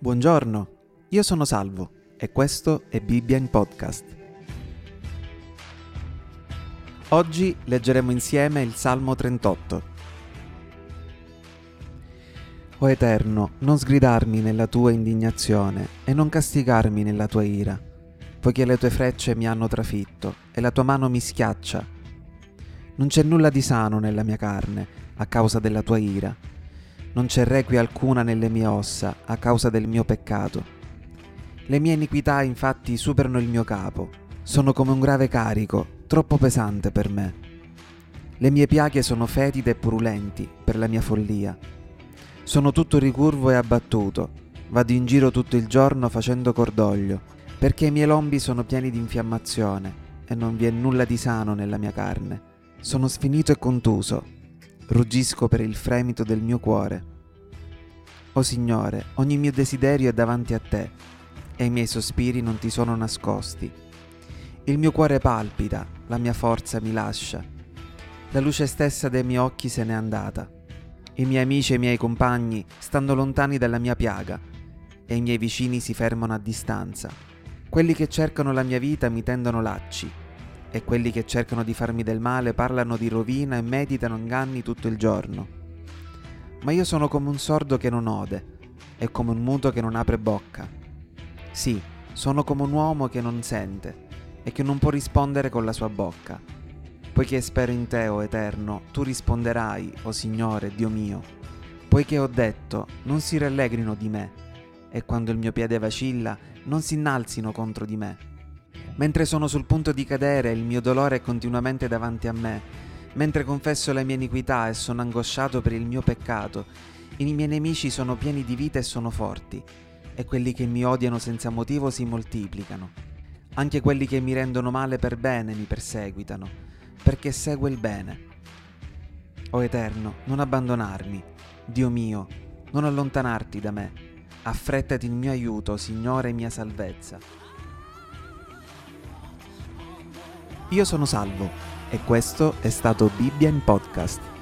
Buongiorno, io sono Salvo e questo è Bibbia in podcast. Oggi leggeremo insieme il Salmo 38. O Eterno, non sgridarmi nella tua indignazione e non castigarmi nella tua ira, poiché le tue frecce mi hanno trafitto e la tua mano mi schiaccia. Non c'è nulla di sano nella mia carne a causa della tua ira non c'è requi alcuna nelle mie ossa a causa del mio peccato. Le mie iniquità infatti superano il mio capo, sono come un grave carico, troppo pesante per me. Le mie piaghe sono fetide e purulenti per la mia follia. Sono tutto ricurvo e abbattuto, vado in giro tutto il giorno facendo cordoglio, perché i miei lombi sono pieni di infiammazione e non vi è nulla di sano nella mia carne. Sono sfinito e contuso, ruggisco per il fremito del mio cuore. O Signore, ogni mio desiderio è davanti a te e i miei sospiri non ti sono nascosti. Il mio cuore palpita, la mia forza mi lascia. La luce stessa dei miei occhi se n'è andata. I miei amici e i miei compagni stanno lontani dalla mia piaga e i miei vicini si fermano a distanza. Quelli che cercano la mia vita mi tendono lacci e quelli che cercano di farmi del male parlano di rovina e meditano inganni tutto il giorno. Ma io sono come un sordo che non ode e come un muto che non apre bocca. Sì, sono come un uomo che non sente e che non può rispondere con la sua bocca. Poiché spero in te, o oh Eterno, tu risponderai, o oh Signore, Dio mio. Poiché ho detto, non si rallegrino di me, e quando il mio piede vacilla, non si innalzino contro di me Mentre sono sul punto di cadere, il mio dolore è continuamente davanti a me. Mentre confesso le mie iniquità e sono angosciato per il mio peccato, i miei nemici sono pieni di vita e sono forti, e quelli che mi odiano senza motivo si moltiplicano. Anche quelli che mi rendono male per bene mi perseguitano, perché segue il bene. O Eterno, non abbandonarmi. Dio mio, non allontanarti da me. Affrettati il mio aiuto, Signore mia salvezza. Io sono Salvo e questo è stato Bibbia in Podcast.